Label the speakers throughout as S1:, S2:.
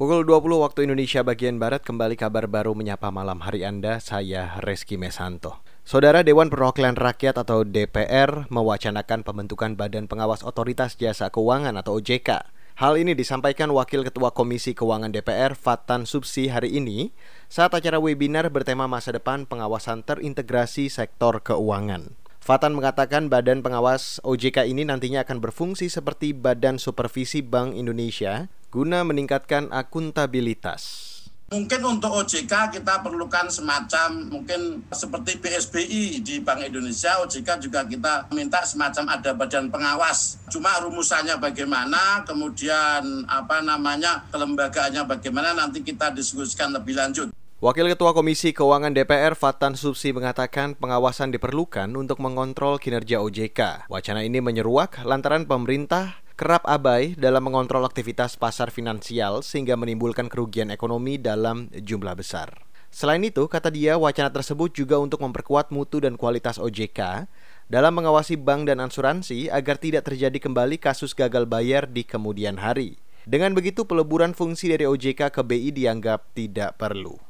S1: Pukul 20 waktu Indonesia bagian Barat kembali kabar baru menyapa malam hari Anda, saya Reski Mesanto. Saudara Dewan Perwakilan Rakyat atau DPR mewacanakan pembentukan Badan Pengawas Otoritas Jasa Keuangan atau OJK. Hal ini disampaikan Wakil Ketua Komisi Keuangan DPR Fatan Subsi hari ini saat acara webinar bertema masa depan pengawasan terintegrasi sektor keuangan. Fatan mengatakan badan pengawas OJK ini nantinya akan berfungsi seperti Badan Supervisi Bank Indonesia guna meningkatkan akuntabilitas.
S2: Mungkin untuk OJK kita perlukan semacam mungkin seperti BSBI di Bank Indonesia, OJK juga kita minta semacam ada badan pengawas. Cuma rumusannya bagaimana, kemudian apa namanya kelembagaannya bagaimana nanti kita diskusikan lebih lanjut.
S1: Wakil Ketua Komisi Keuangan DPR Fatan Subsi mengatakan pengawasan diperlukan untuk mengontrol kinerja OJK. Wacana ini menyeruak lantaran pemerintah kerap abai dalam mengontrol aktivitas pasar finansial sehingga menimbulkan kerugian ekonomi dalam jumlah besar. Selain itu, kata dia, wacana tersebut juga untuk memperkuat mutu dan kualitas OJK dalam mengawasi bank dan asuransi agar tidak terjadi kembali kasus gagal bayar di kemudian hari. Dengan begitu, peleburan fungsi dari OJK ke BI dianggap tidak perlu.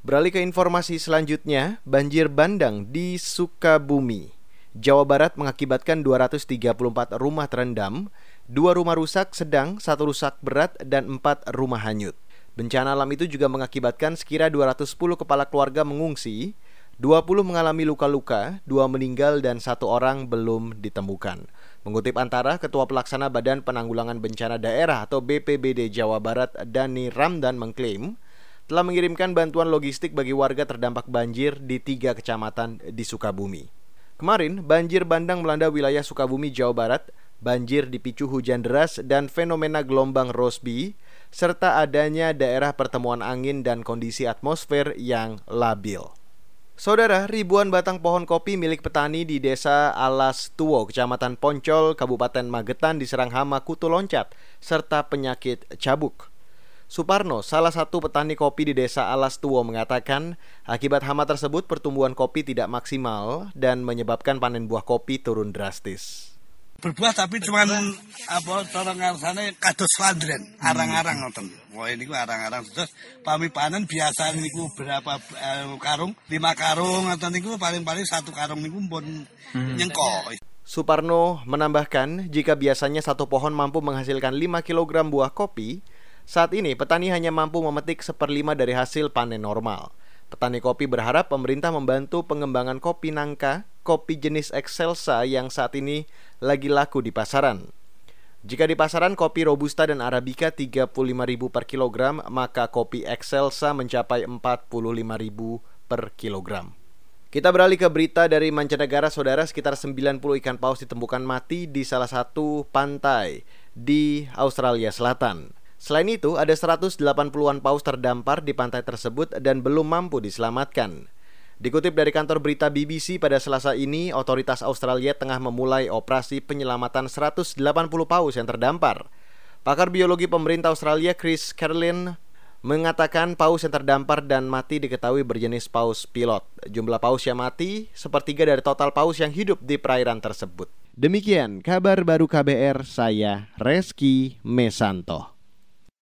S1: Beralih ke informasi selanjutnya, banjir bandang di Sukabumi. Jawa Barat mengakibatkan 234 rumah terendam Dua rumah rusak sedang, satu rusak berat, dan empat rumah hanyut. Bencana alam itu juga mengakibatkan sekira 210 kepala keluarga mengungsi, 20 mengalami luka-luka, dua meninggal dan satu orang belum ditemukan. Mengutip antara Ketua Pelaksana Badan Penanggulangan Bencana Daerah atau BPBD Jawa Barat, Dani Ramdan mengklaim, telah mengirimkan bantuan logistik bagi warga terdampak banjir di tiga kecamatan di Sukabumi. Kemarin, banjir bandang melanda wilayah Sukabumi, Jawa Barat banjir dipicu hujan deras dan fenomena gelombang Rossby, serta adanya daerah pertemuan angin dan kondisi atmosfer yang labil. Saudara, ribuan batang pohon kopi milik petani di desa Alas Tuwo, Kecamatan Poncol, Kabupaten Magetan diserang hama kutu loncat serta penyakit cabuk. Suparno, salah satu petani kopi di desa Alas Tuwo mengatakan, akibat hama tersebut pertumbuhan kopi tidak maksimal dan menyebabkan panen buah kopi turun drastis
S3: berbuah tapi cuman apa cara ngarsane kados landren arang-arang ngoten. Wah ini arang-arang terus pami panen biasa niku berapa eh, karung lima karung atau niku paling-paling satu karung niku pun hmm. nyengko.
S1: Suparno menambahkan jika biasanya satu pohon mampu menghasilkan 5 kg buah kopi, saat ini petani hanya mampu memetik seperlima dari hasil panen normal. Petani kopi berharap pemerintah membantu pengembangan kopi nangka, kopi jenis Excelsa yang saat ini lagi laku di pasaran. Jika di pasaran kopi Robusta dan Arabica 35.000 per kilogram, maka kopi Excelsa mencapai 45.000 per kilogram. Kita beralih ke berita dari mancanegara, saudara sekitar 90 ikan paus ditemukan mati di salah satu pantai di Australia Selatan. Selain itu, ada 180-an paus terdampar di pantai tersebut dan belum mampu diselamatkan. Dikutip dari kantor berita BBC pada Selasa ini, otoritas Australia tengah memulai operasi penyelamatan 180 paus yang terdampar. Pakar biologi pemerintah Australia Chris Carlin mengatakan paus yang terdampar dan mati diketahui berjenis paus pilot. Jumlah paus yang mati sepertiga dari total paus yang hidup di perairan tersebut. Demikian kabar baru KBR saya Reski Mesanto.